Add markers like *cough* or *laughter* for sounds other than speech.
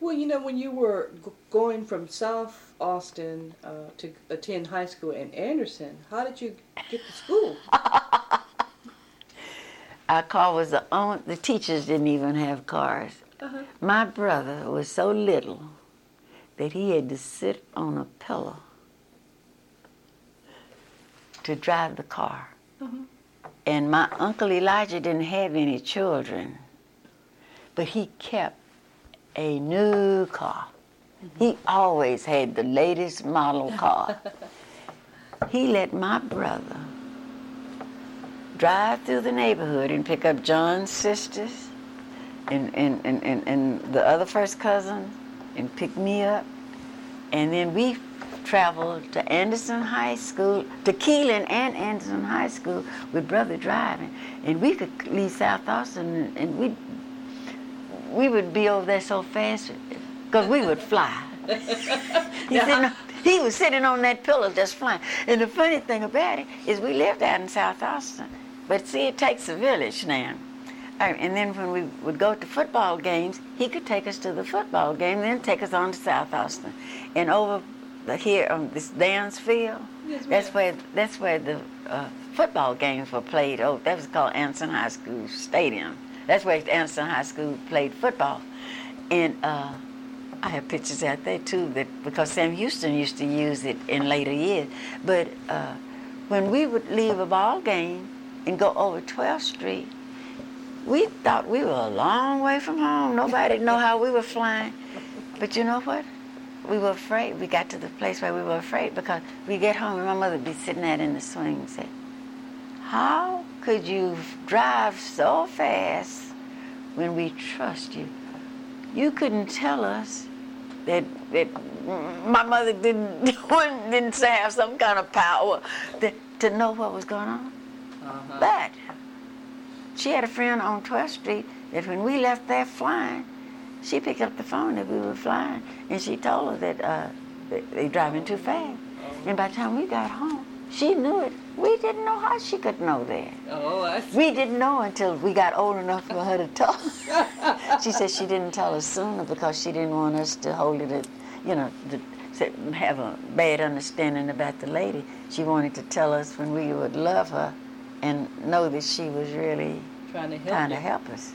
Well, you know, when you were g- going from South Austin uh, to attend high school in Anderson, how did you get to school? *laughs* Our car was the only, the teachers didn't even have cars. Uh-huh. My brother was so little that he had to sit on a pillow to drive the car. Mhm. And my Uncle Elijah didn't have any children, but he kept a new car. He always had the latest model car. *laughs* he let my brother drive through the neighborhood and pick up John's sisters and, and, and, and, and the other first cousin and pick me up. And then we traveled to Anderson High School, to Kealing and Anderson High School with brother driving. And we could leave South Austin and we we would be over there so fast because we would fly. *laughs* He, he was sitting on that pillow just flying. And the funny thing about it is we lived out in South Austin. But see, it takes a village now. Uh, And then when we would go to football games, he could take us to the football game, then take us on to South Austin. And over the, here on this Downs Field, Yes, that's where that's where the uh, football games were played. Oh, that was called Anson High School Stadium. That's where Anderson High School played football. And uh, I have pictures out there too, that because Sam Huston used to use it in later years. But uh, when we would leave a ball game and go over 12th Street, we thought we were a long way from home. Nobody know how we were flying. But you know what? We were afraid. We got to the place where we were afraid because we get home and my mother would be sitting out in the swing and say, how could you drive so fast when we trust you? You couldn't tell us that, that my mother didn't, *laughs* didn't have some kind of power that, to know what was going on. Uh-huh. But she had a friend on 12th Street that when we left there flying, she picked up the phone that we were flying and she told her that uh, they, they driving too fast. And by the time we got home, she knew it. We didn't know how she could know that. Oh, I see. We didn't know until we got old enough for her to tell *laughs* she said she didn't tell us sooner because she didn't want us to hold it, at, you know, to have a bad understanding about the lady. She wanted to tell us when we would love her and know that she was really Trying to help trying to help us.